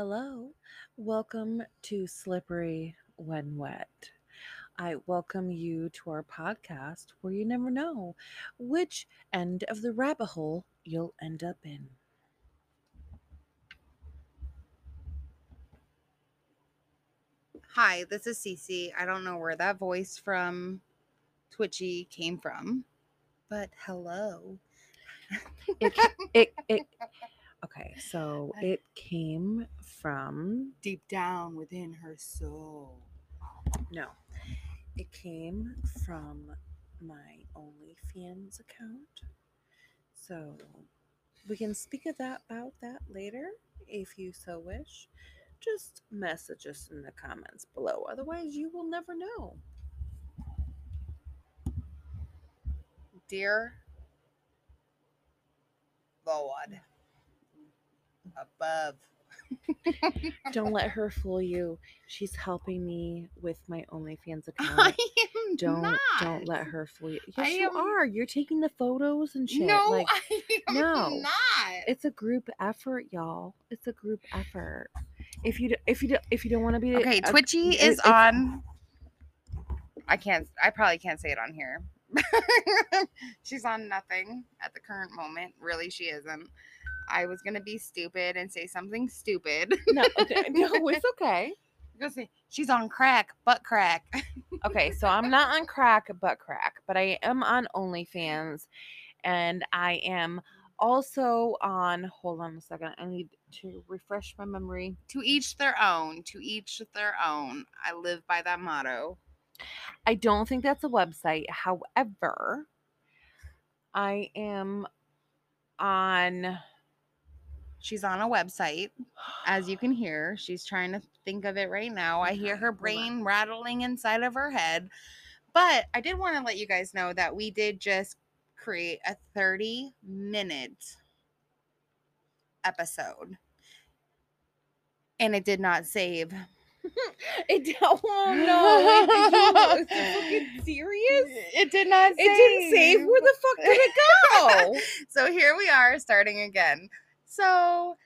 Hello, welcome to Slippery When Wet. I welcome you to our podcast where you never know which end of the rabbit hole you'll end up in. Hi, this is Cece. I don't know where that voice from Twitchy came from, but hello. It, it, it, okay, so it came from, Deep down within her soul. no, it came from my OnlyFans account. So we can speak of that about that later if you so wish. Just message us in the comments below. Otherwise, you will never know. Dear Lord, above. Don't let her fool you. She's helping me with my OnlyFans I account. am Don't not. don't let her fool you. Yes, I you am- are. You're taking the photos and shit. No, like I am no. not. it's a group effort, y'all. It's a group effort. If you if you if you don't want to be Okay, a- Twitchy is it's- on. I can't. I probably can't say it on here. She's on nothing at the current moment. Really, she isn't. I was gonna be stupid and say something stupid. No, okay, no, it's okay. I'm gonna say she's on crack, butt crack. Okay, so I'm not on crack, but crack, but I am on OnlyFans, and I am also on. Hold on a second. I need to refresh my memory. to each their own. To each their own. I live by that motto. I don't think that's a website. However, I am on. She's on a website, as you can hear. She's trying to think of it right now. I hear her brain rattling inside of her head. But I did want to let you guys know that we did just create a 30 minute episode. And it did not save. It, oh no! Wait, did you, is fucking serious? It did not It didn't save. Where the fuck did it go? so here we are starting again. So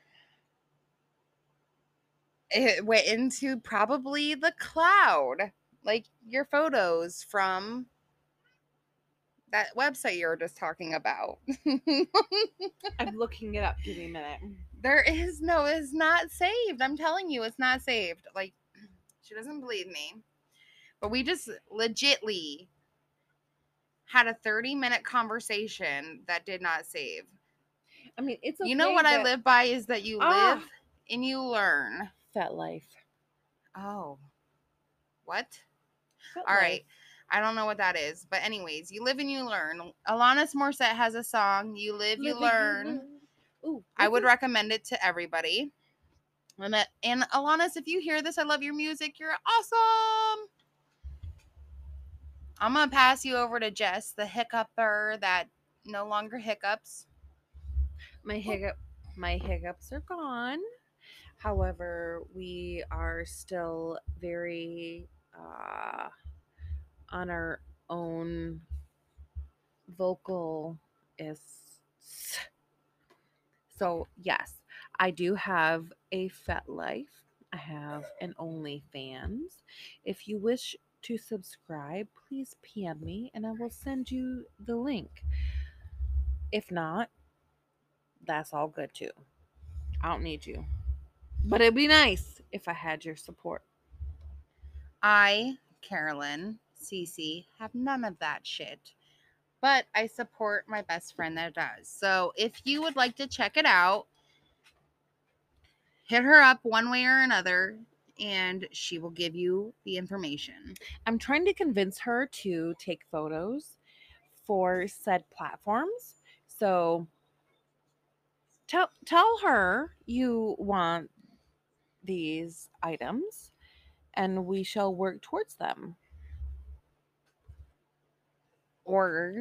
it went into probably the cloud, like your photos from that website you were just talking about. I'm looking it up. Give me a minute. there is no, it's not saved. I'm telling you, it's not saved. Like, she doesn't believe me. But we just legitly had a 30 minute conversation that did not save. I mean, it's you know okay what I that- live by is that you Ah. live and you learn. Fat life. Oh. What? Fat All life. right. I don't know what that is. But anyways, you live and you learn. Alanis Morissette has a song, You Live, You Living Learn. Ooh, I would it? recommend it to everybody. And, that, and Alanis, if you hear this, I love your music. You're awesome. I'm going to pass you over to Jess, the hiccuper that no longer hiccups. My hiccup my hiccups are gone. However we are still very uh on our own vocal is so yes i do have a fet life. I have an onlyfans. If you wish to subscribe please pm me and i will send you the link. If not that's all good too. I don't need you. But it'd be nice if I had your support. I, Carolyn, Cece, have none of that shit. But I support my best friend that does. So if you would like to check it out, hit her up one way or another and she will give you the information. I'm trying to convince her to take photos for said platforms. So tell tell her you want these items and we shall work towards them. Or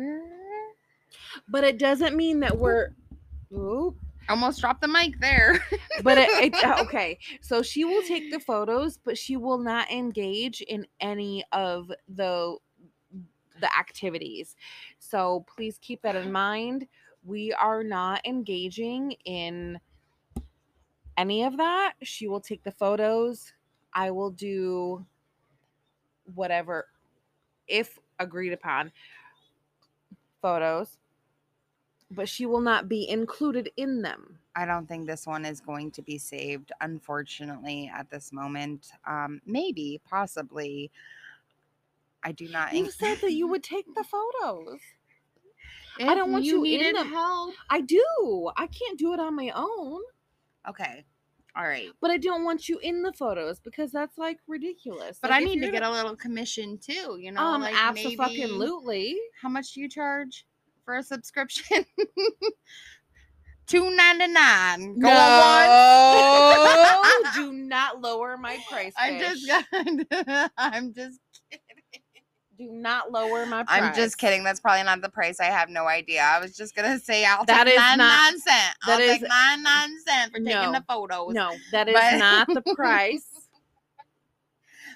But it doesn't mean that we're Oop. almost dropped the mic there. but it, it uh, okay so she will take the photos but she will not engage in any of the the activities so please keep that in mind we are not engaging in any of that. She will take the photos. I will do whatever, if agreed upon, photos, but she will not be included in them. I don't think this one is going to be saved, unfortunately, at this moment. Um, maybe, possibly. I do not. You said that you would take the photos. If don't want you in needed them. help. I do. I can't do it on my own. Okay. All right. But I don't want you in the photos because that's like ridiculous. But Like, I need to get a little commission too, you know? um like maybe- absolutely. How much do you charge for a subscription? Two ninety nine. Go No, once. do not lower my price. I'm just I'm just do not lower my price. I'm just kidding. That's probably not the price. I have no idea. I was just gonna say I'll That take is nine not- nine cent. I'll take is- nine nine cent for taking the photos. No, that is But- not the price.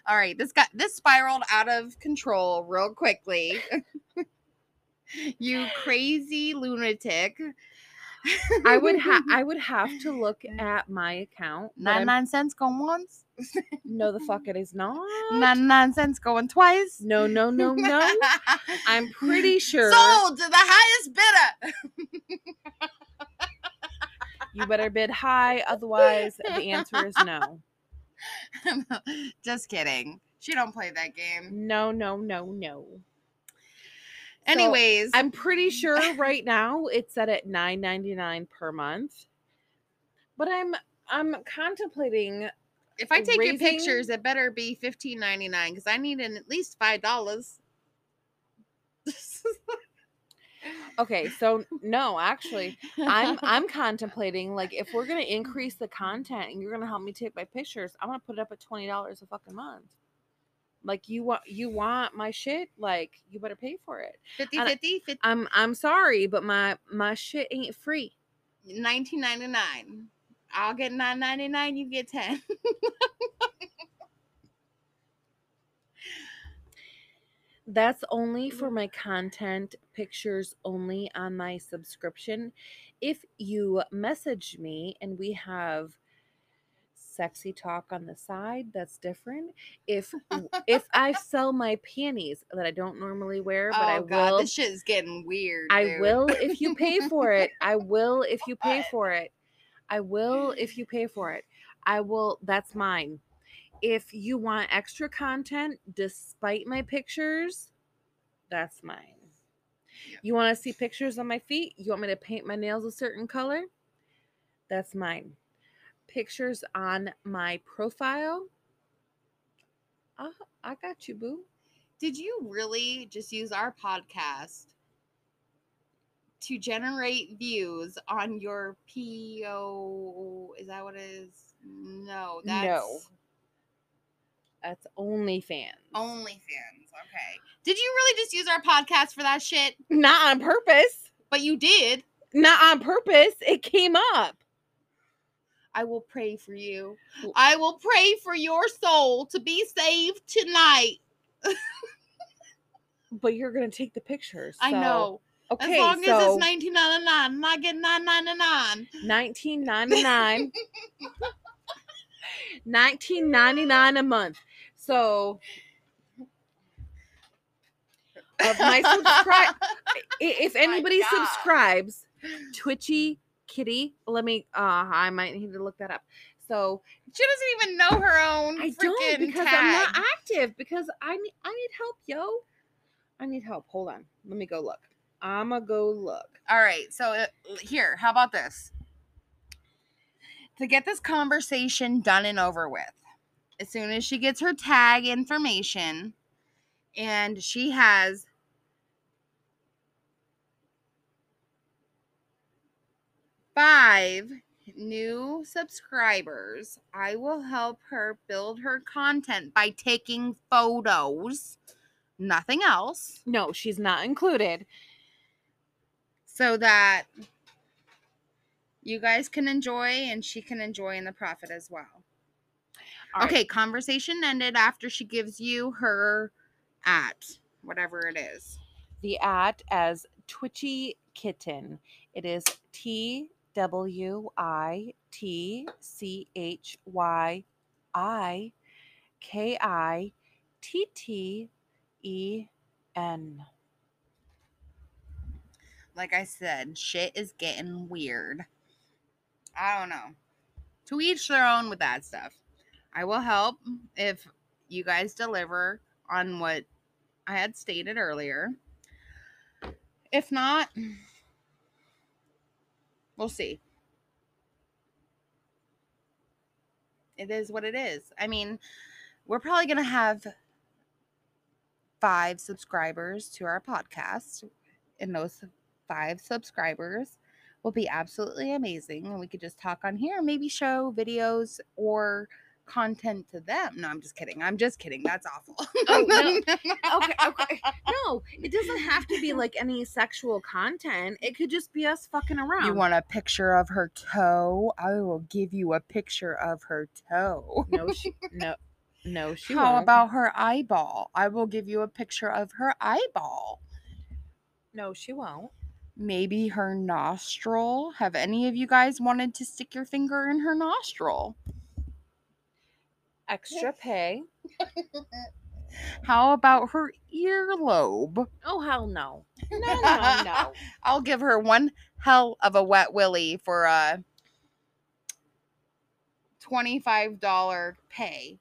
All right, this got this spiraled out of control real quickly. you crazy lunatic. I would have I would have to look at my account. nine nine cents going once. No, the fuck it is not. Nine nine cents going twice. No, no, no, no. I'm pretty sure Sold to the highest bidder. you better bid high, otherwise the answer is no. Just kidding. She don't play that game. No, no, no, no. So, Anyways, I'm pretty sure right now it's set at nine ninety nine per month. But I'm I'm contemplating if I take your pictures, it better be fifteen ninety nine because I need an, at least five dollars. okay, so no, actually, I'm I'm contemplating like if we're gonna increase the content and you're gonna help me take my pictures, I'm gonna put it up at twenty dollars a fucking month. Like you want you want my shit, like you better pay for it. 50 And I- 50 50 I'm I'm sorry, but my my shit ain't free. 1999 i'll get 999 you get 10 That's only mm. for my content pictures only on my subscription. If you message me and we have sexy talk on the side, that's different. If if I sell my panties that I don't normally wear, but I oh god will this shit is getting weird I dude. will if you pay for it. I will if you pay for it. I will if you pay for it. I will that's mine. If you want extra content despite my pictures, that's mine. Yeah. You want to see pictures on my feet? You want me to paint my nails a certain color? That's mine. Pictures on my profile? Uh, I got you, boo. did you really just use our podcast to generate views on your po is that what it is no that's No. That's OnlyFans. OnlyFans. Okay. Did you really just use our podcast for that shit? Not on purpose. But you did. Not on purpose. It came up. I will pray for you. I will pray for your soul to be saved tonight. But you're gonna take the pictures. I know. Okay, as long so as it's nineteen ninety nine, I'm not getting nine ninety nine. 1999 1999 a month. So of my subscribe oh if anybody subscribes Twitchy Kitty, let me uh I might need to look that up. So She doesn't even know her own I don't because tag. I'm not active because I need I need help, yo. I need help. Hold on. Let me go look. I'ma go look. All right. So uh, here, how about this? To get this conversation done and over with, as soon as she gets her tag information and she has five new subscribers, I will help her build her content by taking photos, nothing else No, she's not included. so that you guys can enjoy and she can enjoy in the profit as well. Right. okay, conversation ended after she gives you her at whatever it is. the at as Twitchy Kitten. It is T W I T C H Y I K I T T E N. Like I said, shit is getting weird. I don't know. To each their own with that stuff. I will help if you guys deliver on what I had stated earlier. If not, we'll see. It is what it is. I mean, we're probably going to have five subscribers to our podcast, and those five subscribers will be absolutely amazing. And we could just talk on here, maybe show videos or content to them. No, I'm just kidding. I'm just kidding. That's awful. Oh, no. Okay, okay. No, it doesn't have to be like any sexual content. It could just be us fucking around. You want a picture of her toe? I will give you a picture of her toe. No, she no no, she How won't. about her eyeball? I will give you a picture of her eyeball. no, she won't. Maybe her nostril. Have any of you guys wanted to stick your finger in her nostril? Extra pay. How about her earlobe? Oh hell no. No, no, no. I'll give her one hell of a wet willy for a $25 pay.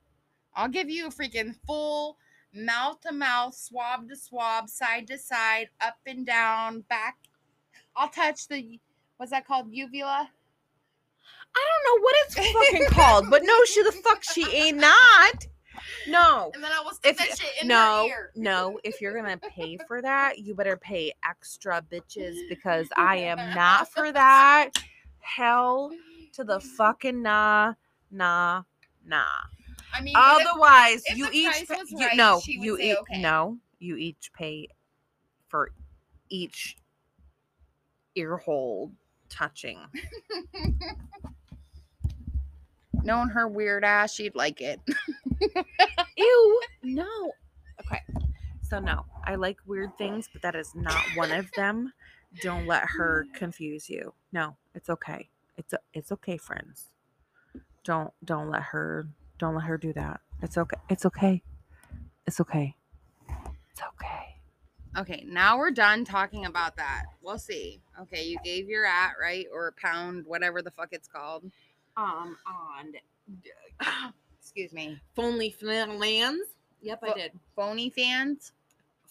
I'll give you a freaking full mouth to mouth, swab to swab, side to side, up and down, back. I'll touch the what's that called? Uvula? I don't know what it's fucking called, but no, she the fuck she ain't not. No. And then I stick If that shit in no, no, if you're gonna pay for that, you better pay extra bitches because I am not for that. Hell to the fucking nah, nah, nah. I mean, but if- Otherwise, if you each price pa- you, right, no, you say each okay. no, you each pay for each ear hole touching. knowing her weird ass, she'd like it. Ew, no. Okay. So no, I like weird things, but that is not one of them. Don't let her confuse you. No, it's okay. It's it's okay, friends. Don't don't let her don't let her do that. It's okay. It's okay. It's okay. It's okay. Okay, now we're done talking about that. We'll see. Okay, you gave your at, right? Or pound, whatever the fuck it's called. Um on Excuse me. phony lands. Yep, I did. Phony fans?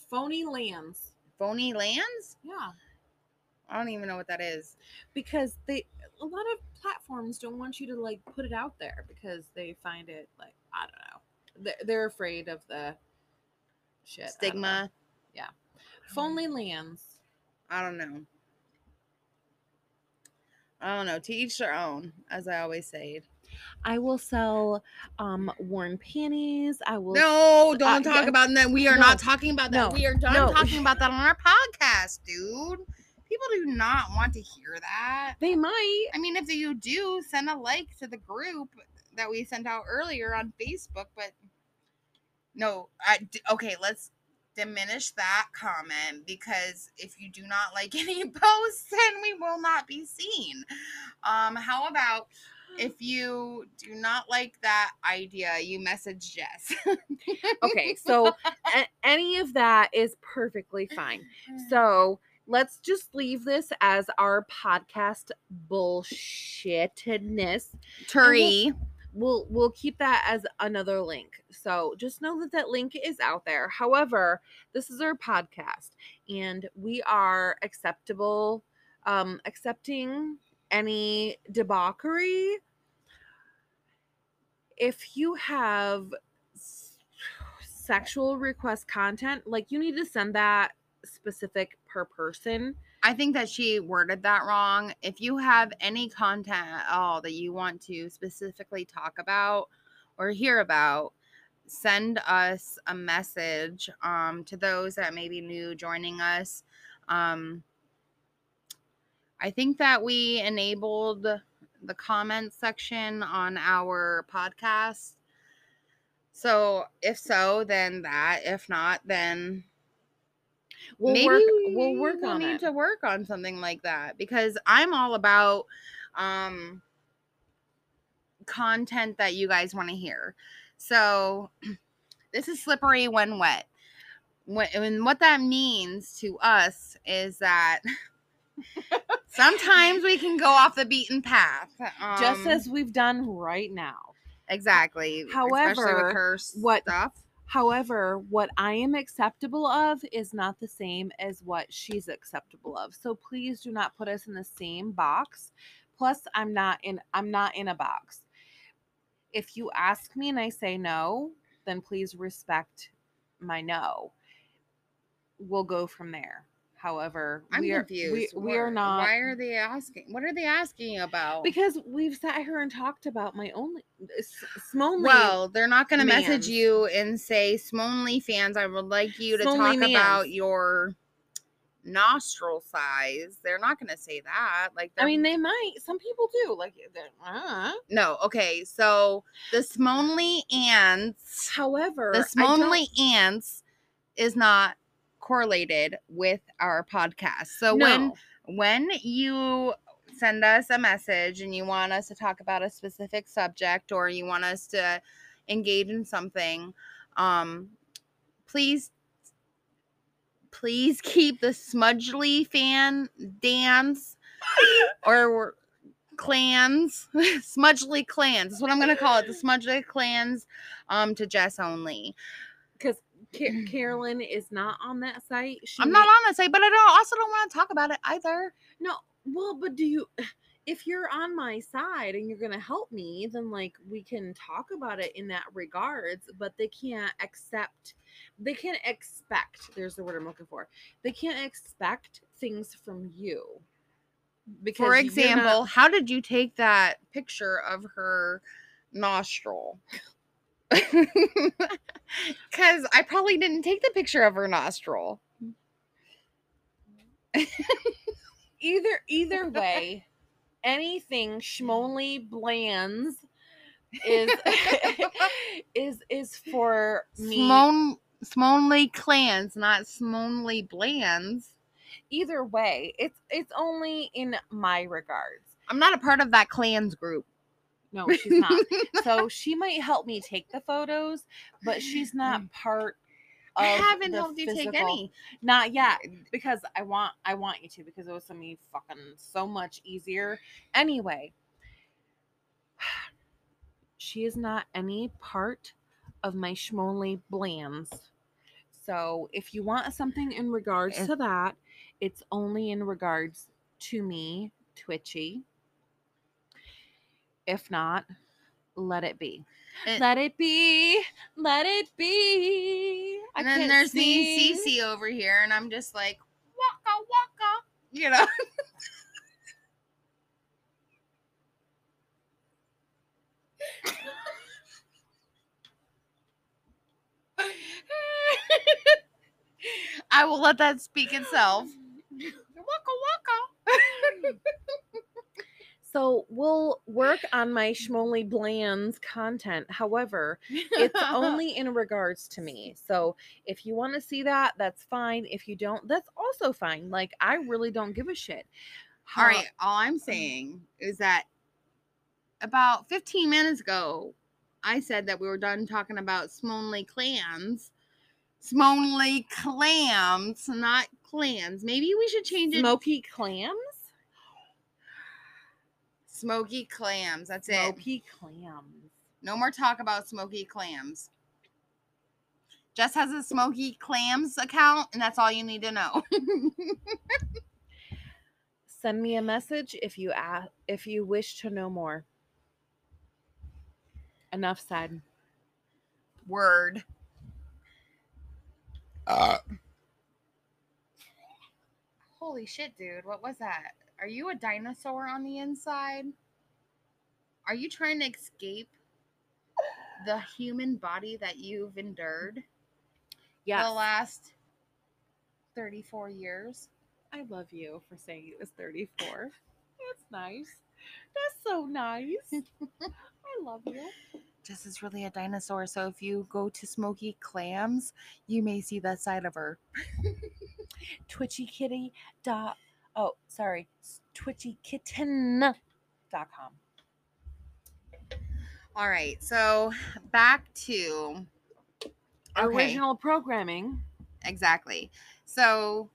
Phony lands. Phony lands? Yeah. I don't even know what that is. because they a lot of platforms don't want you to like put it out there because they find it like I don't know they're, they're afraid of the shit I don't know. Stigma? Phonely lands. I don't know. I don't know. To each their own, as I always say. I will sell um worn panties. I will. No, don't uh, talk yeah. about that. We are No. not talking about that. No. We are done No. talking about that on our podcast, dude. People do not want to hear that. They might. I mean, if you do, send a like to the group that we sent out earlier on Facebook. But no, I, okay, let's diminish that comment because if you do not like any posts, then we will not be seen. Um, how about if you do not like that idea, you message Jess. Okay, so a- any of that is perfectly fine. So let's just leave this as our podcast bullshittedness. Turi. We'll we'll keep that as another link. So just know that that link is out there. However, this is our podcast and we are acceptable um accepting any debauchery if you have sexual request content like you need to send that specific per person I think that she worded that wrong. If you have any content at all that you want to specifically talk about or hear about, send us a message um, to those that may be new joining us. Um, I think that we enabled the comment section on our podcast. So if so, then that. If not, then We'll maybe work. we We'll work will on need it. to work on something like that because I'm all about um content that you guys want to hear. So this is slippery when wet. What and what that means to us is that sometimes we can go off the beaten path. Just um, as we've done right now. exactly. However, with what- stuff. However, what I am acceptable of is not the same as what she's acceptable of. So please do not put us in the same box. Plus, I'm not in I'm not in a box. If you ask me and I say no, then please respect my no. We'll go from there. However, I'm we are confused. we, we are not Why are they asking? What are they asking about? because we've sat here and talked about my only s- Smonley. Well, they're not going to message you and say, Smonely fans, I would like you to talk about your nostril size. They're not going to say that. Like, I mean, they might. Some people do. Like, uh. no. Okay, so the Smonely ants, however, the Smonely ants is not correlated with our podcast. So when No. when you send us a message and you want us to talk about a specific subject or you want us to engage in something um please please keep the smudgely fan dance or clans smudgely clans is what i'm gonna call it the smudgely clans um to jess only because Ca- mm. Carolyn is not on that site. She i'm may- not on that site but i don't also don't want to talk about it either No, well, but do you? If you're on my side and you're gonna help me, then like we can talk about it in that regards. But they can't accept. They can't expect. There's the word I'm looking for. They can't expect things from you. Because For example, not- how did you take that picture of her nostril? Because I probably didn't take the picture of her nostril. either either way, anything schmonly blands is is is for me. Smonely clans, not Smonely blands. either way, it's it's only in my regards. I'm not a part of that clans group. No, she's not. so she might help me take the photos, but she's not mm. part of I haven't helped you take any. Not yet, because I want I want you to because it was something fucking so much easier. Anyway, she is not any part of my schmonly blands. So if you want something in regards to that, it's only in regards to me, Twitchy. If not, let it be. It- let it be. Let it be. I And then there's me, sing. Cece, over here, and I'm just like, waka waka. You know? I will let that speak itself. Waka waka. So we'll work on my Schmonly Bland's content. However, it's only in regards to me. So if you want to see that, that's fine. If you don't, that's also fine. Like I really don't give a shit. All How- right, all I'm mm. saying is that about 15 minutes ago, I said that we were done talking about Smonely clans. Smonely clams, not clans. Maybe we should change it. Smoky clams? Smoky clams. That's it. Smoky clams. No more talk about smoky clams. Jess has a smoky clams account, and that's all you need to know. Send me a message if you ask, if you wish to know more. Enough said. Word. Uh. Holy shit, dude. What was that? Are you a dinosaur on the inside? Are you trying to escape the human body that you've endured Yes. the last 34 years? I love you for saying it was 34. That's nice. That's so nice. I love you. Jess is really a dinosaur. So if you go to Smoky Clams, you may see that side of her. Twitchy kitty dot oh sorry twitchy kitten dot com. All right. So back to Okay. Original programming. Exactly. So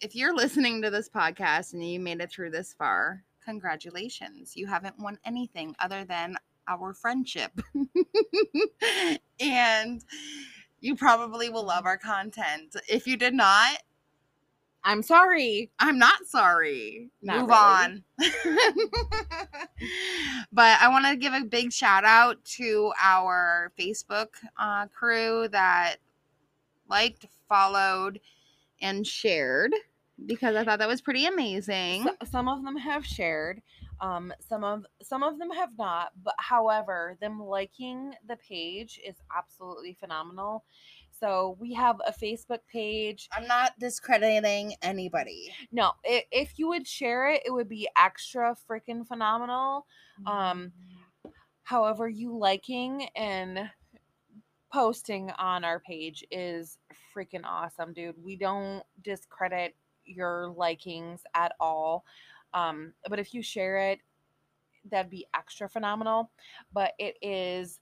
if you're listening to this podcast and you made it through this far, congratulations. You haven't won anything other than our friendship. and you probably will love our content. If you did not, I'm sorry. I'm not sorry. Not Move really. on. but I want to give a big shout out to our Facebook uh, crew that liked, followed, and shared because I thought that was pretty amazing. So- some of them have shared. Um, some of some of them have not, but however, them liking the page is absolutely phenomenal. So we have a Facebook page. I'm not discrediting anybody. No, i if you would share it, it would be extra freaking phenomenal. Um, However, you liking and posting on our page is freaking awesome, dude. We don't discredit your likings at all. Um, but if you share it, that'd be extra phenomenal. But it is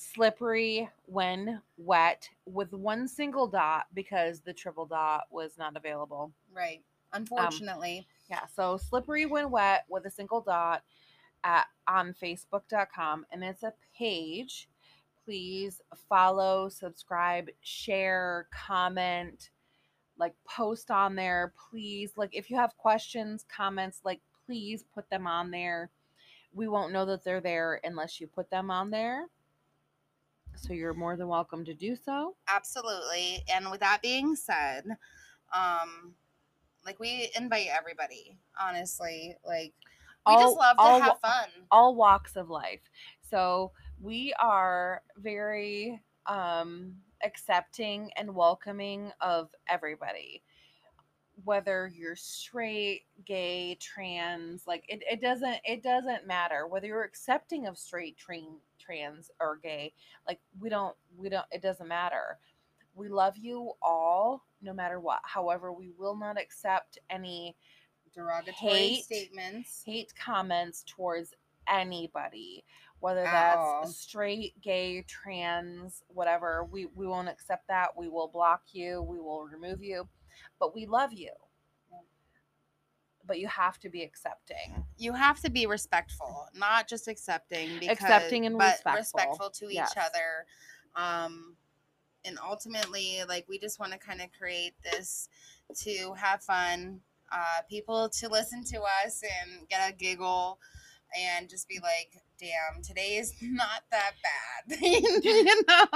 slippery when wet with one single dot because the triple dot was not available. right. Um, Unfortunately, Yeah, so slippery when wet with a single dot at on facebook.com and it's a page. Please follow, subscribe, share, comment, like post on there. Please, like if you have questions, comments, like please put them on there. We won't know that they're there unless you put them on there. So you're more than welcome to do so. absolutely. And with that being said, um, like we invite everybody. Honestly, like we All- just love to all have fun. all walks of life. So we are very um accepting and welcoming of everybody. Whether you're straight, gay, trans, like it, it doesn't it doesn't matter. Whether you're accepting of straight, train, trans or gay, like we don't we don't it doesn't matter. We love you all no matter what. However, we will not accept any Derogatory hate- statements. hate comments towards anybody whether At that's straight gay trans whatever we we won't accept that we will block you we will remove you but we love you but you have to be accepting You have to be respectful, not just accepting. Because, Accepting and but respectful. respectful to each Yes. other. Um, and ultimately, like we just want to kind of create this to have fun, uh, people to listen to us and get a giggle, and just be like, "Damn, today is not that bad," you know,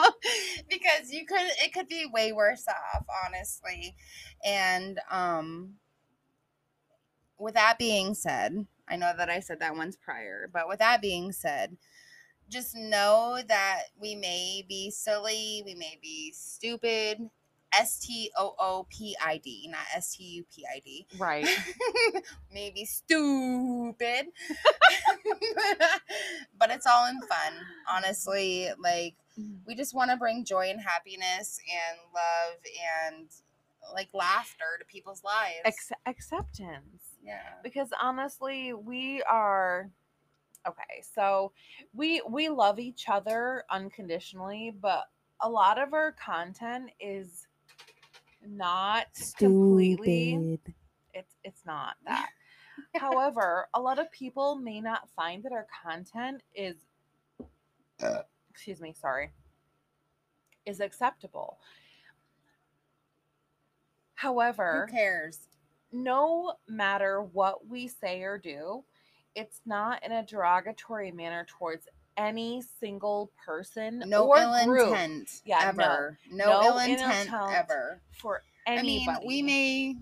because you could it could be way worse off, honestly, and um with that being said, I know that I said that once prior, but with that being said, just know that we may be silly, we may be stupid. S T O O P I D, not S T U P I D. right Maybe stupid. but it's all in fun. Honestly, like mm-hmm. we just want to bring joy and happiness and love and like laughter to people's lives. Ex- acceptance yeah. because honestly we are okay so we we love each other unconditionally but a lot of our content is not completely it's it's not that. However a lot of people may not find that our content is uh. excuse me sorry is acceptable. However Who cares? no matter what we say or do, it's not in a derogatory manner towards any single person No or ill group intent Yeah, ever. No, No ill ill intent intent. ever. for anybody. I mean, we may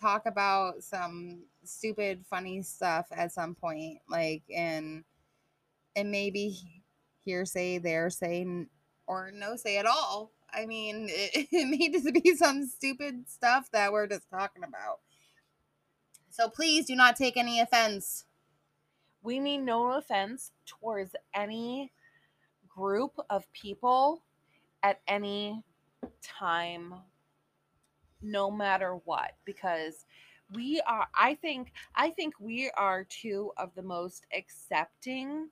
talk about some stupid, funny stuff at some point, like and and may be hearsay, there say, or no say at all. I mean, it, it may just be some stupid stuff that we're just talking about. So please do not take any offense. We mean no offense towards any group of people at any time no matter what because we are i think i think we are two of the most accepting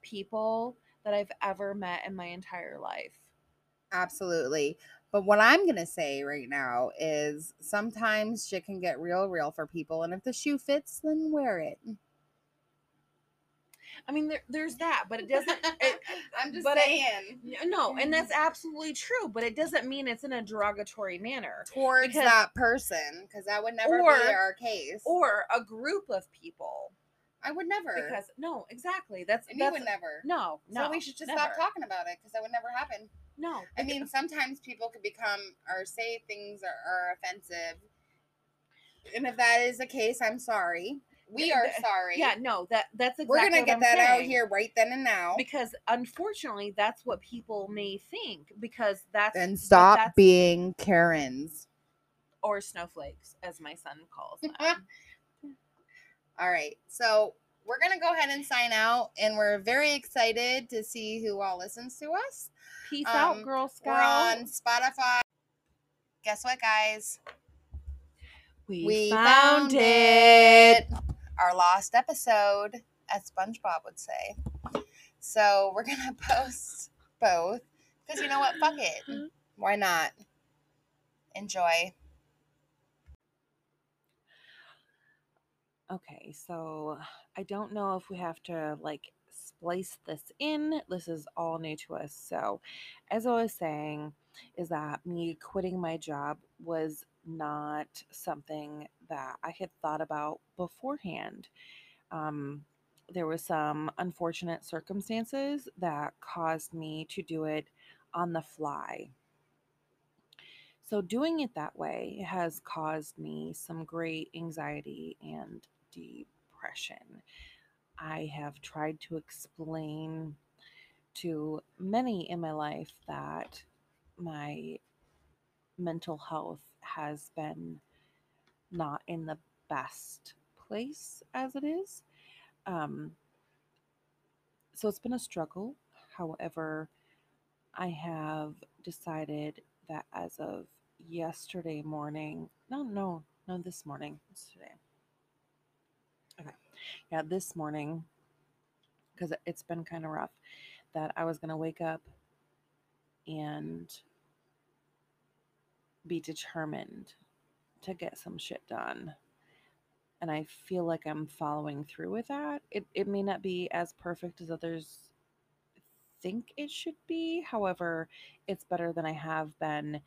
people that i've ever met in my entire life Absolutely. But what I'm going to say right now is sometimes shit can get real, real for people. And if the shoe fits, then wear it. I mean there, there's that but it doesn't it, I'm just but it- saying. no and that's mm-hmm. absolutely true but it doesn't mean it's in a derogatory manner towards because- that person, because that would never Or- be our case. or a group of people I would never. because no exactly that's and you that's would never. no no so we should just never. stop talking about it because that would never happen. no I mean, sometimes people could become or say things are, are offensive. And if that is the case, I'm sorry. We are th- sorry. yeah no that that's exactly what We're gonna what get I'm that out here right then and now. because unfortunately that's what people may think because that's Then stop that's- being Karens. or snowflakes as my son calls them All right. So we're going to go ahead and sign out. And we're very excited to see who all listens to us. peace Um, out girl We're on Spotify. Guess what, guys? we, we found, found it. Our lost episode, as SpongeBob would say. So we're to post both. Because you know what? Fuck it. Why not? Enjoy. Okay, so I don't know if we have to like splice this in. This is all new to us. So, as I was saying, is that me quitting my job was not something that I had thought about beforehand. Um, there was some unfortunate circumstances that caused me to do it on the fly. So, doing it that way has caused me some great anxiety and depression. I have tried to explain to many in my life that my mental health has been not in the best place as it is. Um, so it's been a struggle. However, I have decided that as of yesterday morning, no, no, no, this morning, it's today. Okay. Yeah, this morning, because it's been kind of rough, that I was going to wake up and be determined to get some shit done. And I feel like I'm following through with that. It, it may not be as perfect as others think it should be. However, it's better than I have been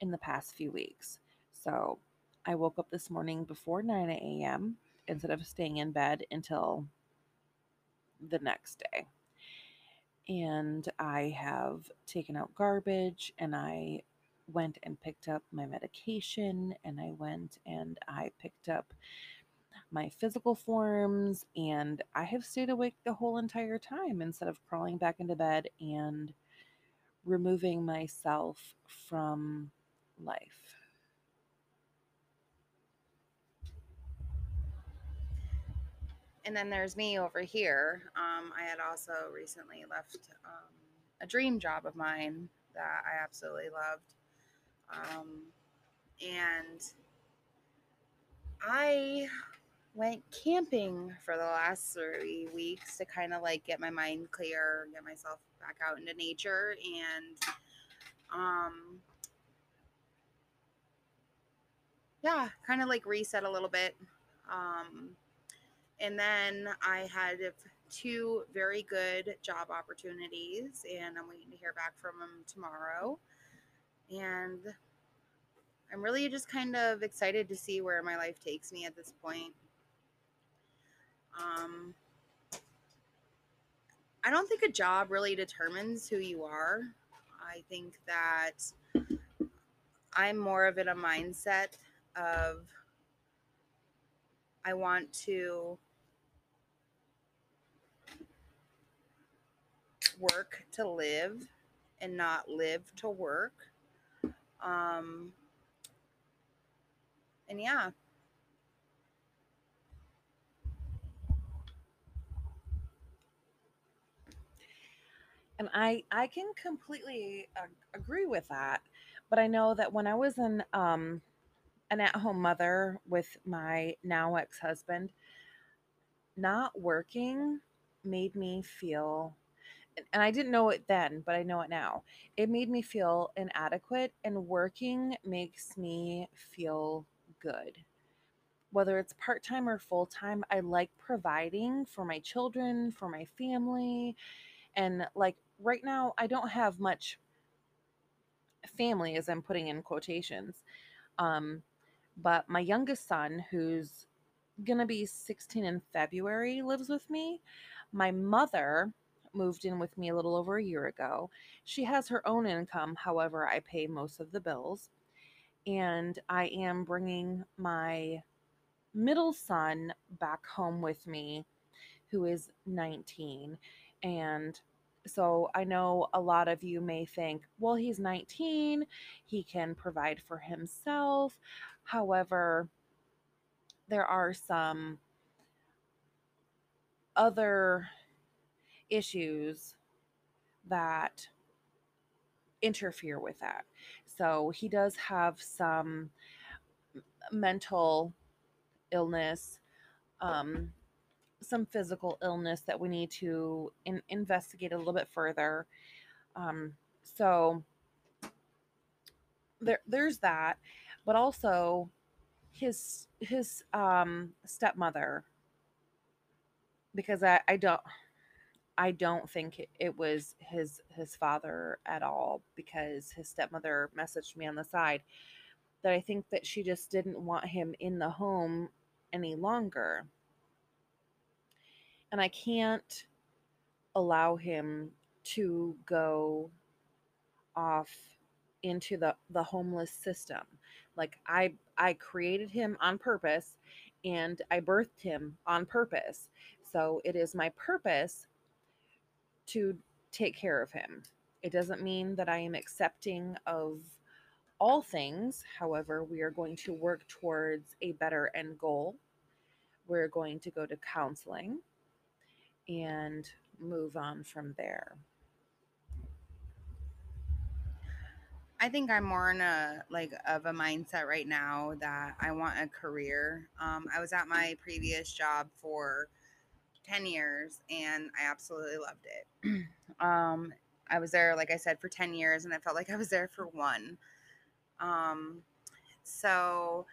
in the past few weeks. So I woke up this morning before 9 a.m. instead of staying in bed until the next day. And I have taken out garbage and I went and picked up my medication and I went and I picked up my physical forms and I have stayed awake the whole entire time instead of crawling back into bed and removing myself from life. And then there's me over here. Um, I had also recently left um, a dream job of mine that I absolutely loved. Um, and I went camping for the last three weeks to kind of like get my mind clear, get myself back out into nature, and um, yeah, kind of like reset a little bit. Um, and then I had two very good job opportunities, and I'm waiting to hear back from them tomorrow. And I'm really just kind of excited to see where my life takes me at this point. Um, I don't think a job really determines who you are. I think that I'm more of in a mindset of I want to work to live and not live to work. Um, and yeah. And I, I can completely uh, agree with that. But I know that when I was in, um, an at home mother with my now ex husband, not working made me feel and I didn't know it then, but I know it now. It made me feel inadequate and working makes me feel good. Whether it's part-time or full-time, I like providing for my children, for my family, and like right now I don't have much family as I'm putting in quotations. Um, but my youngest son, who's gonna be 16 in February, lives with me. My mother moved in with me a little over a year ago. She has her own income, however, I pay most of the bills. And I am bringing my middle son back home with me, who is 19. And so I know a lot of you may think, well, he's 19, he can provide for himself. However, there are some other issues that interfere with that. So he does have some mental illness, um, some physical illness that we need to in- investigate a little bit further. Um, so there, there's that, but also his his um, stepmother, because I, I don't I don't think it, was his his father at all because his stepmother messaged me on the side that I think that she just didn't want him in the home any longer. And I can't allow him to go off into the the homeless system. Like I I created him on purpose and I birthed him on purpose. So it is my purpose to take care of him. It doesn't mean that I am accepting of all things. However, we are going to work towards a better end goal. We're going to go to counseling and move on from there. I think I'm more in a like of a mindset right now that I want a career. Um, I was at my previous job for 10 years and I absolutely loved it. um, I was there, like I said, for 10 years and I felt like I was there for one. Um, so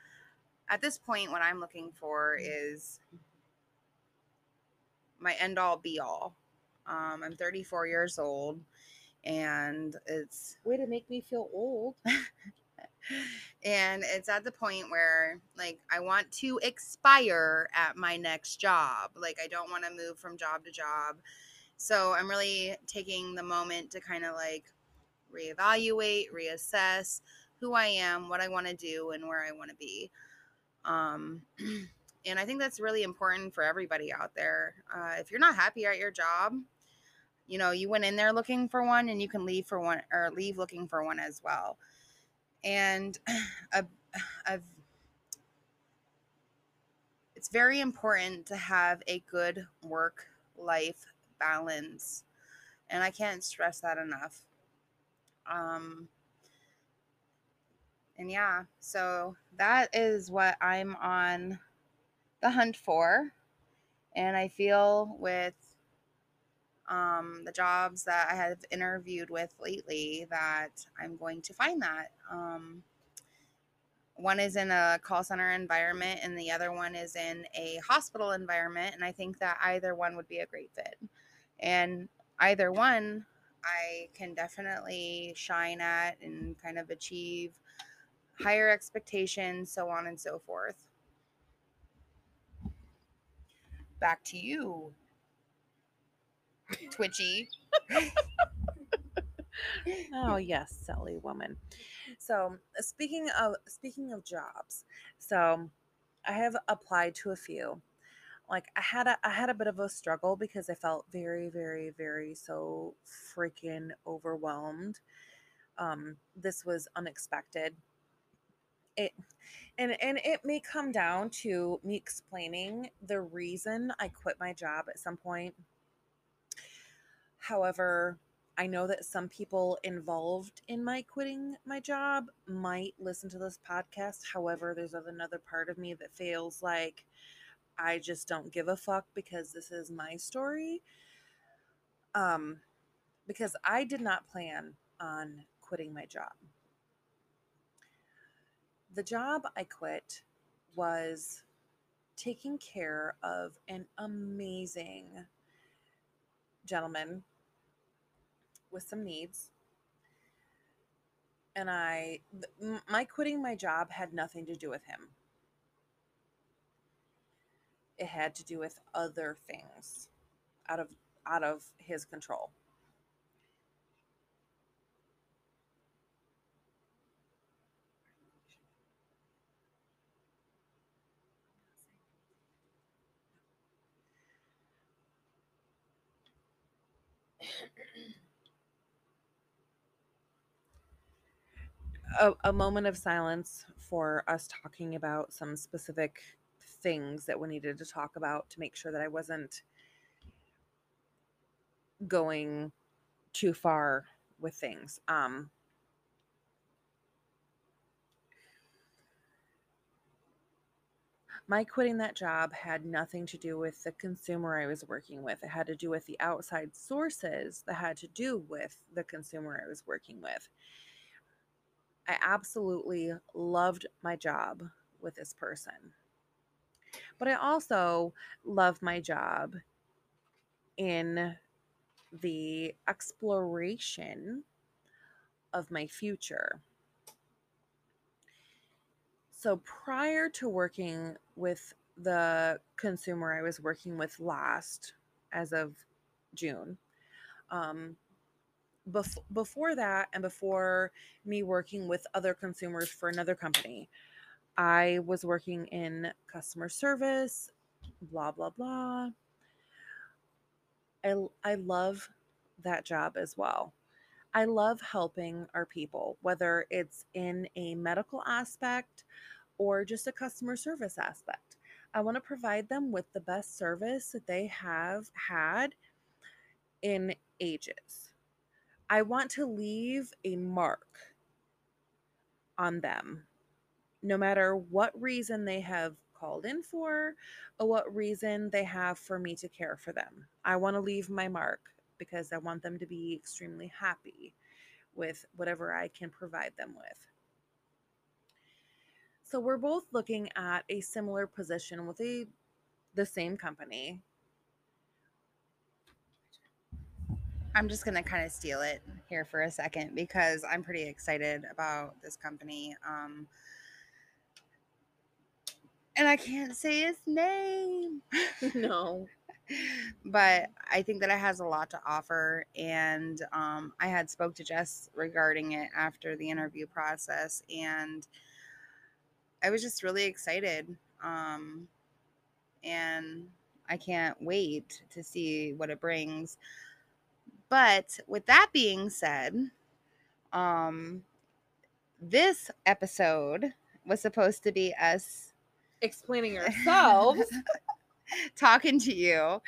at this point, what I'm looking for is my end all be all. Um, I'm 34 years old and it's way to make me feel old. and it's at the point where like I want to expire at my next job. Like I don't want to move from job to job. So I'm really taking the moment to kind of like reevaluate, reassess who I am, what I want to do, and where I want to be. Um, and I think that's really important for everybody out there. Uh, if you're not happy at your job, you know, you went in there looking for one and you can leave for one or leave looking for one as well. And a, a, it's very important to have a good work life balance. And I can't stress that enough. Um, and yeah, so that is what I'm on the hunt for. And I feel with um, the jobs that I have interviewed with lately that I'm going to find that. Um, one is in a call center environment, and the other one is in a hospital environment. And I think that either one would be a great fit. And either one, I can definitely shine at and kind of achieve higher expectations, so on and so forth. Back to you, Twitchy. oh yes, silly woman. So speaking of speaking of jobs, so I have applied to a few. Like I had a I had a bit of a struggle because I felt very very very so freaking overwhelmed. Um, this was unexpected. It and and it may come down to me explaining the reason I quit my job at some point However, I know that some people involved in my quitting my job might listen to this podcast. However, there's another part of me that feels like I just don't give a fuck because this is my story. Um, because I did not plan on quitting my job. The job I quit was taking care of an amazing gentleman with some needs. And I, th- my quitting my job had nothing to do with him. It had to do with other things out of out of his control. a, a moment of silence for us talking about some specific things that we needed to talk about to make sure that I wasn't going too far with things. Um, my quitting that job had nothing to do with the consumer I was working with. It had to do with the outside sources that had to do with the consumer I was working with. I absolutely loved my job with this person. But I also love my job in the exploration of my future. So prior to working with the consumer I was working with last, as of June, um, bef- before that and before me working with other consumers for another company, I was working in customer service, blah, blah, blah. I, I love that job as well. I love helping our people, whether it's in a medical aspect or just a customer service aspect. I want to provide them with the best service that they have had in ages. I want to leave a mark on them, no matter what reason they have called in for or what reason they have for me to care for them. I want to leave my mark because I want them to be extremely happy with whatever I can provide them with. So we're both looking at a similar position with a the same company. I'm just gonna kind of steal it here for a second because I'm pretty excited about this company. Um, and I can't say his name. no. but I think that it has a lot to offer, and um, I had spoke to Jess regarding it after the interview process, and I was just really excited, um, and I can't wait to see what it brings. But with that being said, um, this episode was supposed to be us Explaining ourselves. talking to you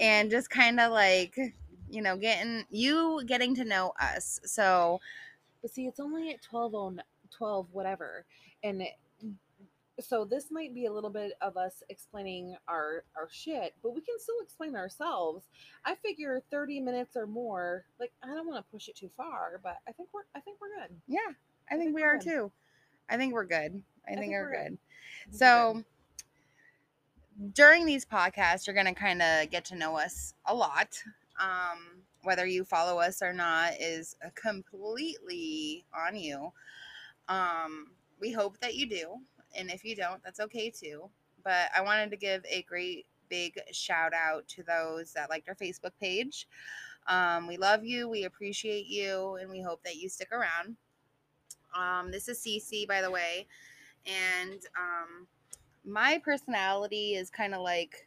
and just kind of like you know getting you getting to know us so But see, it's only at 12 on 12 whatever. And it, so this might be a little bit of us explaining our our shit, but we can still explain ourselves. I figure 30 minutes or more, like I don't want to push it too far, but I think we're I think we're good. yeah i think think we we're good. too i think we're good i, think, think we're we're good. good I so during these podcasts you're going to kind of get to know us a lot um whether you follow us or not is completely on you um we hope that you do and if you don't that's okay too but i wanted to give a great big shout out to those that liked our facebook page um, we love you we appreciate you and we hope that you stick around um, this is CC, by the way and um, my personality is kind of like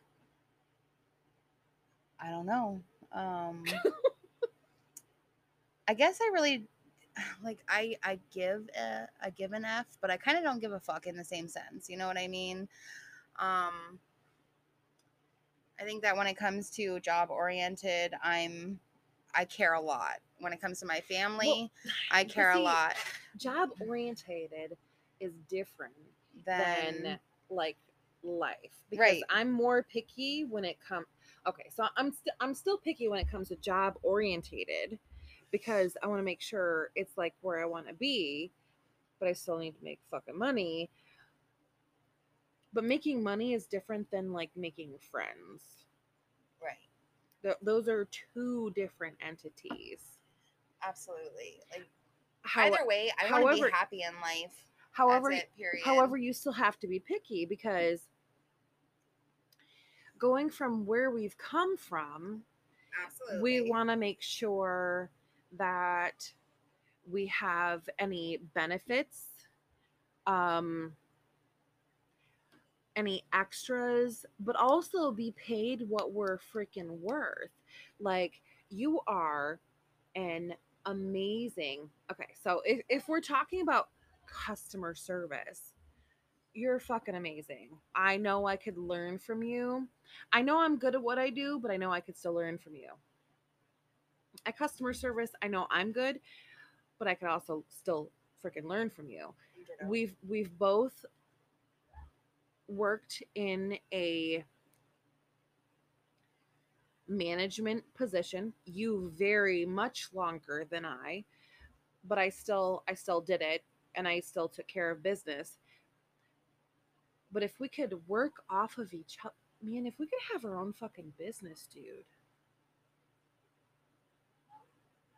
I don't know. Um, I guess I really like I I give a, I give an F, but I kind of don't give a fuck in the same sense. You know what I mean? Um, I think that when it comes to job oriented, I'm I care a lot. When it comes to my family, I but care a lot. Job orientated is different Then than like life because Right. I'm more picky when it comes. Okay, so I'm still I'm still picky when it comes to job orientated because I want to make sure it's like where I want to be, but I still need to make fucking money. But making money is different than like making friends. right. Th- those are two different entities. Absolutely. Like How, either way, I want to be happy in life. however, it. However, you still have to be picky because going from where we've come from, absolutely. we want to make sure that we have any benefits, um, any extras, but also be paid what we're freaking worth. Like, you are an amazing. Okay, so if, if we're talking about customer service, you're fucking amazing. I know I could learn from you. I know I'm good at what I do, but I know I could still learn from you. At customer service, I know I'm good, but I could also still freaking learn from you. Ditto. We've we've both worked in a management position. You very much longer than I, but I still I still did it and I still took care of business. But if we could work off of each other, man, if we could have our own fucking business, dude.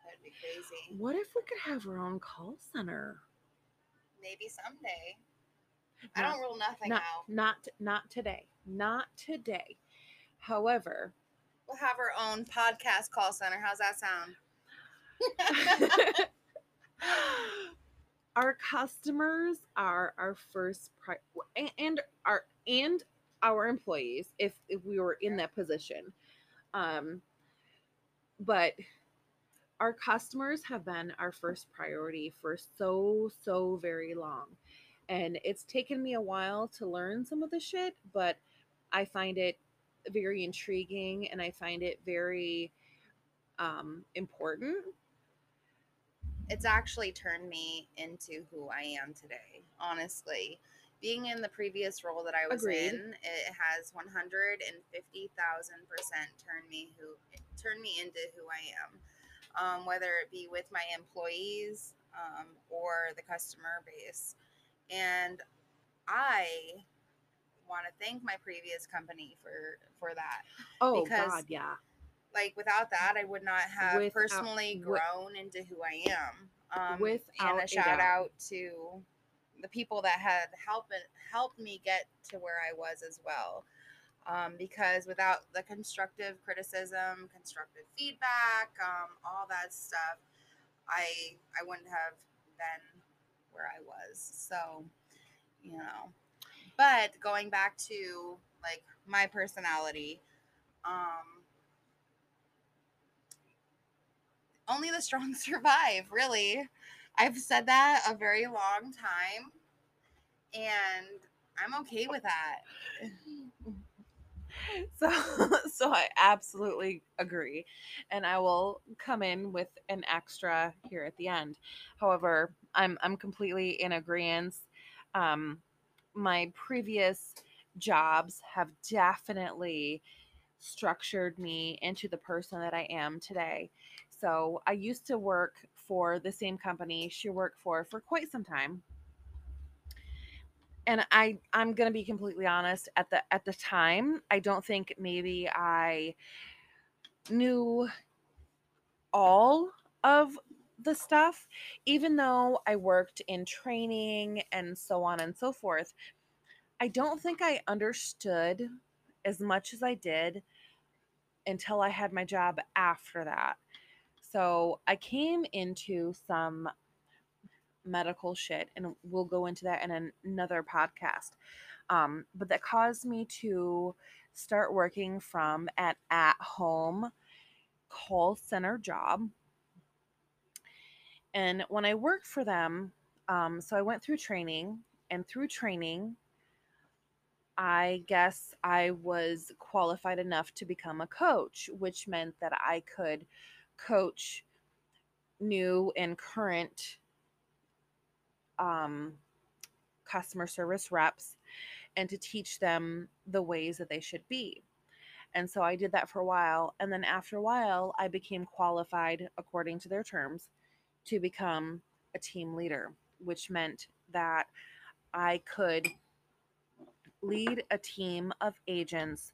That'd be crazy. What if we could have our own call center? Maybe someday. I don't rule nothing not, out. not not today. Not today. However, We'll have our own podcast call center. How's that sound? our customers are our first pri- and, and our and our employees if if we were in that position um but our customers have been our first priority for so so very long and it's taken me a while to learn some of the shit but i find it very intriguing and i find it very um important it's actually turned me into who I am today. Honestly, being in the previous role that I was Agreed. in, it has one hundred and fifty thousand percent turned me who turned me into who I am. Um, whether it be with my employees um, or the customer base, and I want to thank my previous company for for that. Oh Because god yeah. like without that i would not have Without- personally grown into who i am. Um, Without and a shout out to the people that had helped helped me get to where i was as well um, because without the constructive criticism constructive feedback um, all that stuff i i wouldn't have been where i was. So you know but going back to like my personality um only the strong survive really. I've said that a very long time and i'm okay with that so so i absolutely agree and i will come in with an extra here at the end. However i'm i'm completely in agreement um my previous jobs have definitely structured me into the person that i am today. So i used to work for the same company she worked for for quite some time and i i'm gonna be completely honest at the at the time i don't think maybe i knew all of the stuff even though i worked in training and so on and so forth i don't think i understood as much as i did until i had my job after that. So i came into some medical shit and we'll go into that in an- another podcast. Um, but that caused me to start working from an at home call center job. And when i worked for them um, so i went through training and through training i guess i was qualified enough to become a coach which meant that i could coach new and current um, customer service reps and to teach them the ways that they should be. And so I did that for a while. And then after a while, I became qualified, according to their terms, to become a team leader, which meant that I could lead a team of agents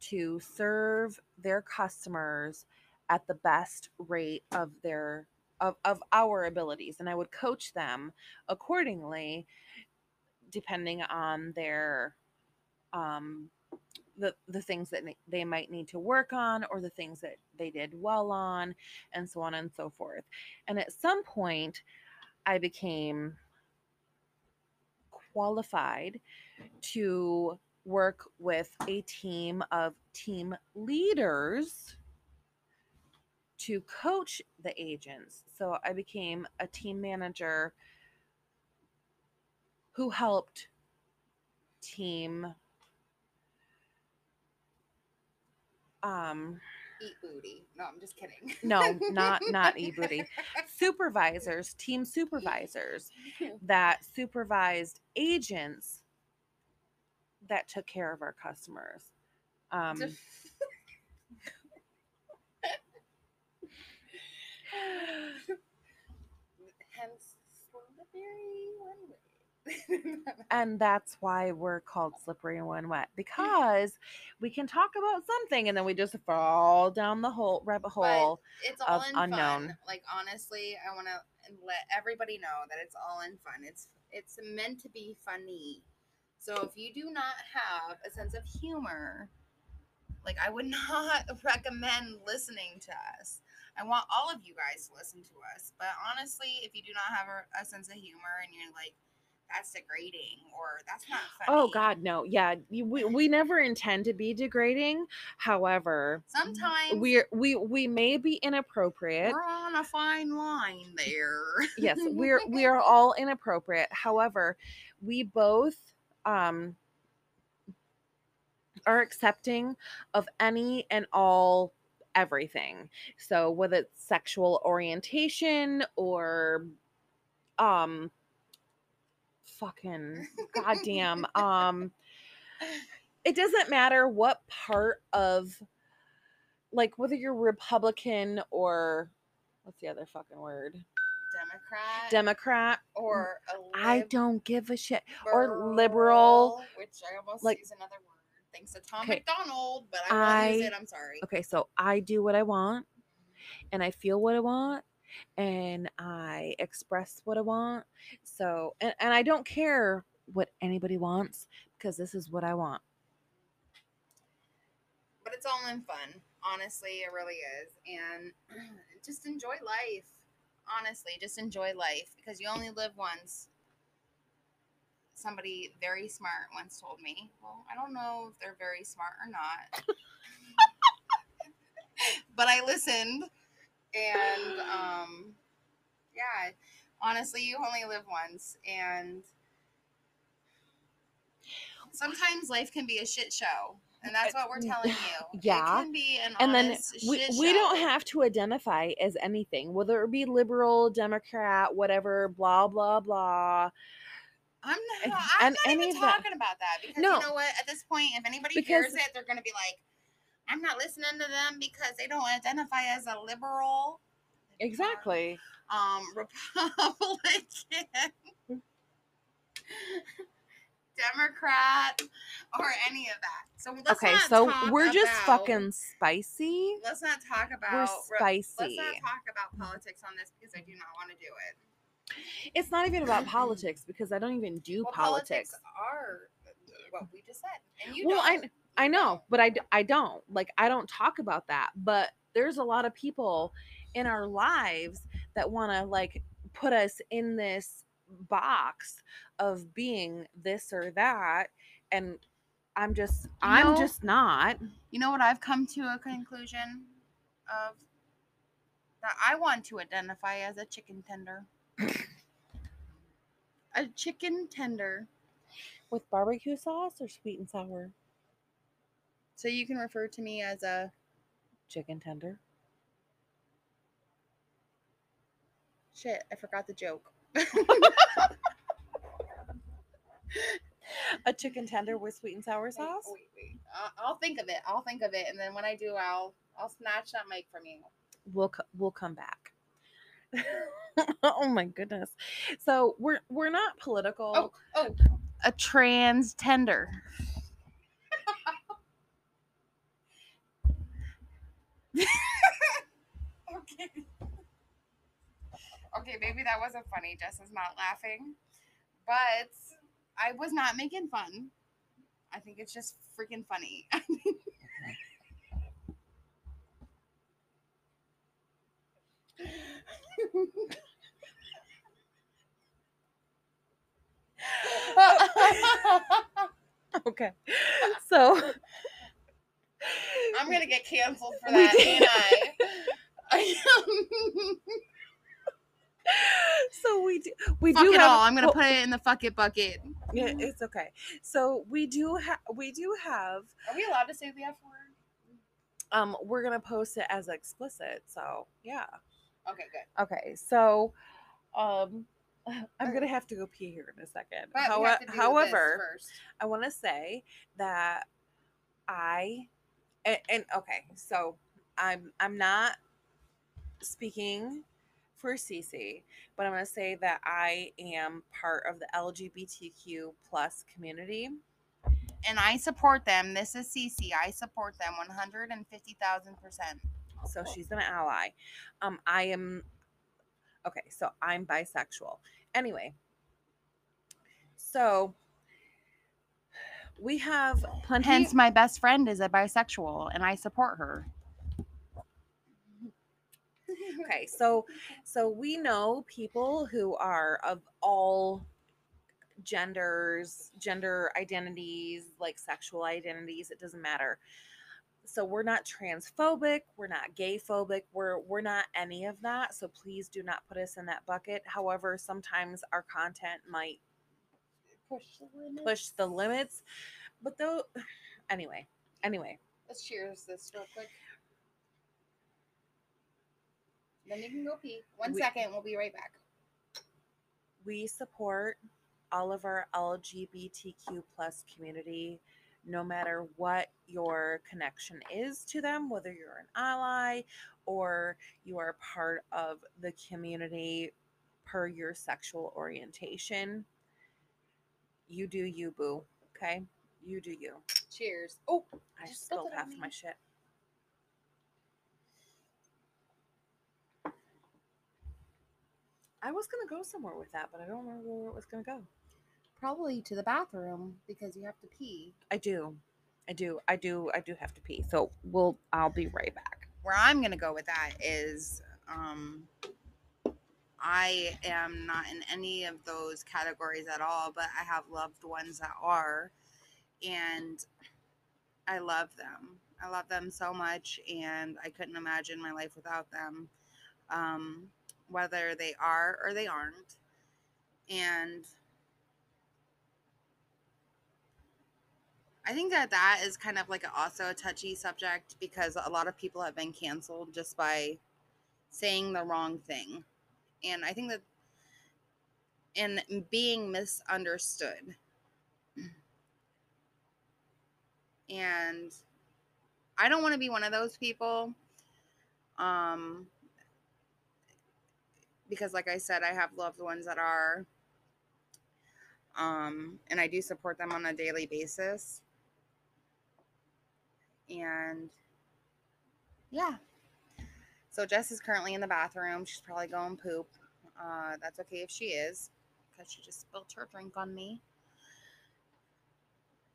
to serve their customers at the best rate of their of, of our abilities and i would coach them accordingly depending on their um the the things that they might need to work on or the things that they did well on and so on and so forth. And at some point i became qualified to work with a team of team leaders to coach the agents. So I became a team manager who helped team um Eat booty. No, I'm just kidding. no, not not eat booty. Supervisors, team supervisors that supervised agents that took care of our customers. Um, Hence, slippery one way. and that's why we're called slippery and when wet because we can talk about something and then we just fall down the hole rabbit hole. it's all in unknown. fun. Like honestly, I want to let everybody know that it's all in fun. It's it's meant to be funny. So if you do not have a sense of humor, like I would not recommend listening to us. I want all of you guys to listen to us, but honestly, if you do not have a, a sense of humor and you're like, that's degrading or that's not funny. Oh God, no, yeah, we we never intend to be degrading. However, Sometimes we're we we may be inappropriate. we're on a fine line there. yes we're we are all inappropriate however we both um are accepting of any and all everything so whether it's sexual orientation or um fucking goddamn um it doesn't matter what part of like whether you're republican or what's the other fucking word Democrat democrat or a I lib- don't give a shit. Or liberal, which I almost like- use another. Thanks to Tom Okay. McDonald, but I use I- it. I'm sorry. Okay, so I do what I want mm-hmm. and I feel what I want and I express what I want. So, and, and I don't care what anybody wants because this is what I want. But it's all in fun. Honestly, it really is. And just enjoy life. Honestly, just enjoy life because you only live once. Somebody very smart once told me. Well, I don't know if they're very smart or not. but I listened and um yeah, honestly, you only live once and sometimes life can be a shit show. And that's what we're telling you. Yeah. It can be an And then we, we don't have to identify as anything, whether it be liberal, Democrat, whatever, blah, blah, blah. I'm not. I'm not even of that- talking about that because No. you know what? At this point, if anybody Because- hears it, they're gonna be like, "I'm not listening to them because they don't identify as a liberal." Exactly. Um, Republican, Democrat, or any of that. So let's okay, so we're just fucking spicy. Let's not talk about. We're re- spicy. Let's not talk about politics on this because I do not want to do it. It's not even about politics because I don't even do Well, politics. are what we just said, and you Well, I don't. I You know, but I, I don't like I don't talk about that. But there's a lot of people in our lives that want to like put us in this box of being this or that, and I'm just I'm know- just not. You know what I've come to a conclusion of that I want to identify as a chicken tender. A chicken tender. With barbecue sauce or sweet and sour So you can refer to me as a chicken tender. Shit, I forgot the joke. A chicken tender with sweet and sour sauce. Wait, wait. I'll, I'll think of it. I'll think of it, and then when I do, I'll I'll snatch that mic from you. We'll we'll come back. oh my goodness. So we're we're not oh, political. Oh, oh, a trans tender. okay. Okay, maybe that wasn't funny. Jess is not laughing, but I was not making fun. I think it's just freaking funny. okay. So I'm gonna get canceled for that, ain't I? so we do we Fuck do it have all. I'm gonna well, put it in the fuck it bucket. yeah, it's okay. So we do have we do have Are we allowed to say the F word? um we're gonna post it as explicit. So yeah. Okay, good. Okay. So um I'm gonna have to go pee here in a second. But How- we have to do this however, first. I want to say that I and, and okay, so I'm I'm not speaking for Cece, but I'm going to say that I am part of the LGBTQ plus community. and I support them. This is CC. I support them 150,000%. So she's an ally. Um, I am okay. So I'm bisexual. Anyway, so we have plenty. Hence, my best friend is a bisexual, and I support her. okay so so we know people who are of all genders gender identities like sexual identities it doesn't matter so we're not transphobic we're not gay phobic we're we're not any of that so please do not put us in that bucket however sometimes our content might Push the limit. push the limits but though anyway anyway Let's cheers this real quick. Then you can go pee. One We- second, we'll be right back. we support all of our lgbtq plus community no matter what your connection is to them whether you're an ally or you are part of the community per your sexual orientation you do you boo okay you do you Cheers. Oh, i Just spilled spilled it on half my shit I was gonna go somewhere with that, but I don't remember where it was gonna go. Probably to the bathroom because you have to pee. I do. I do. I do. I do have to pee. So we'll I'll be right back. where I'm gonna go with that is um I am not in any of those categories at all, but I have loved ones that are and I love them. I love them so much and I couldn't imagine my life without them. Um whether they are or they aren't. And I think that that is kind of like also a touchy subject because a lot of people have been canceled just by saying the wrong thing. And I think that and being misunderstood. And I don't want to be one of those people. Um because like I said, I have loved ones that are um and I do support them on a daily basis and yeah. So Jess is currently in the bathroom. She's probably going poop. Uh, that's okay if she is, because she just spilled her drink on me.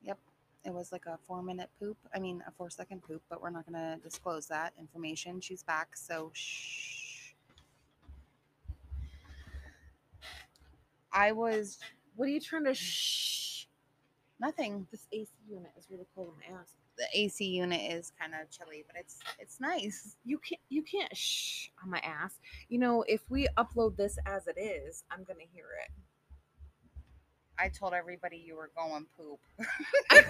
Yep, it was like a four minute poop. I mean, a four second poop, but we're not gonna disclose that information. She's back, so shh. I was What are you trying to shh? nothing. This AC unit is really cold in my ass. The AC unit is kind of chilly, but it's it's nice. You can't you can't shh on my ass. You know, if we upload this as it is, I'm gonna hear it. I told everybody you were going poop.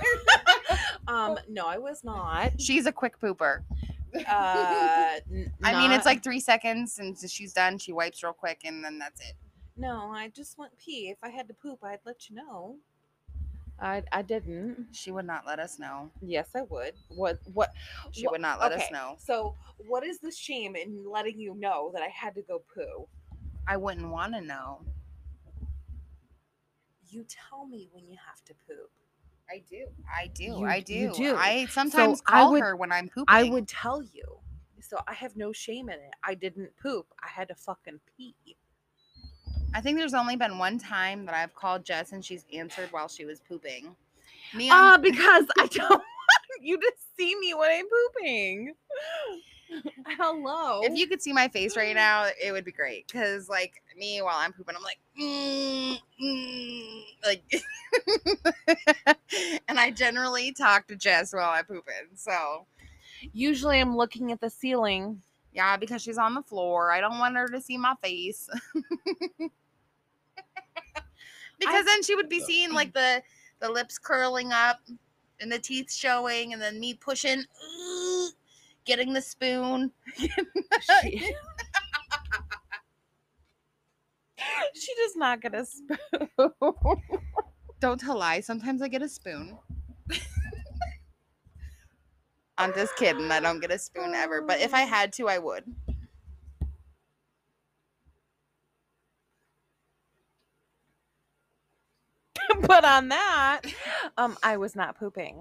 Um, no, I was not. She's a quick pooper. Uh, n- I mean, it's like three seconds and she's done. She wipes real quick and then that's it. no. I just went pee. If I had to poop, I'd let you know. I I didn't. She would not let us know. Yes, I would. What what? She would not let us okay, know. So, what is the shame in letting you know that I had to go poo? I wouldn't want to know. You tell me when you have to poop. I do. I do. You- I do. you do. I sometimes I call would- her when I'm pooping. I would tell you. So I have no shame in it. I didn't poop. I had to fucking pee. I think there's only been one time that I've called Jess and she's answered while she was pooping. Me Ah, on, because I don't want you to see me when I'm pooping. Hello. if you could see my face right now, it would be great. Cause like me while I'm pooping, I'm like, mm, mm, like, and I generally talk to Jess while I'm pooping. So usually I'm looking at the ceiling. yeah, because she's on the floor, I don't want her to see my face. Because then she would be seeing like the the lips curling up and the teeth showing, and then me pushing, getting the spoon. She, she does not get a spoon. Don't tell lies. Sometimes I get a spoon. I'm just kidding. I don't get a spoon ever. But if I had to, I would. But on that, um, I was not pooping.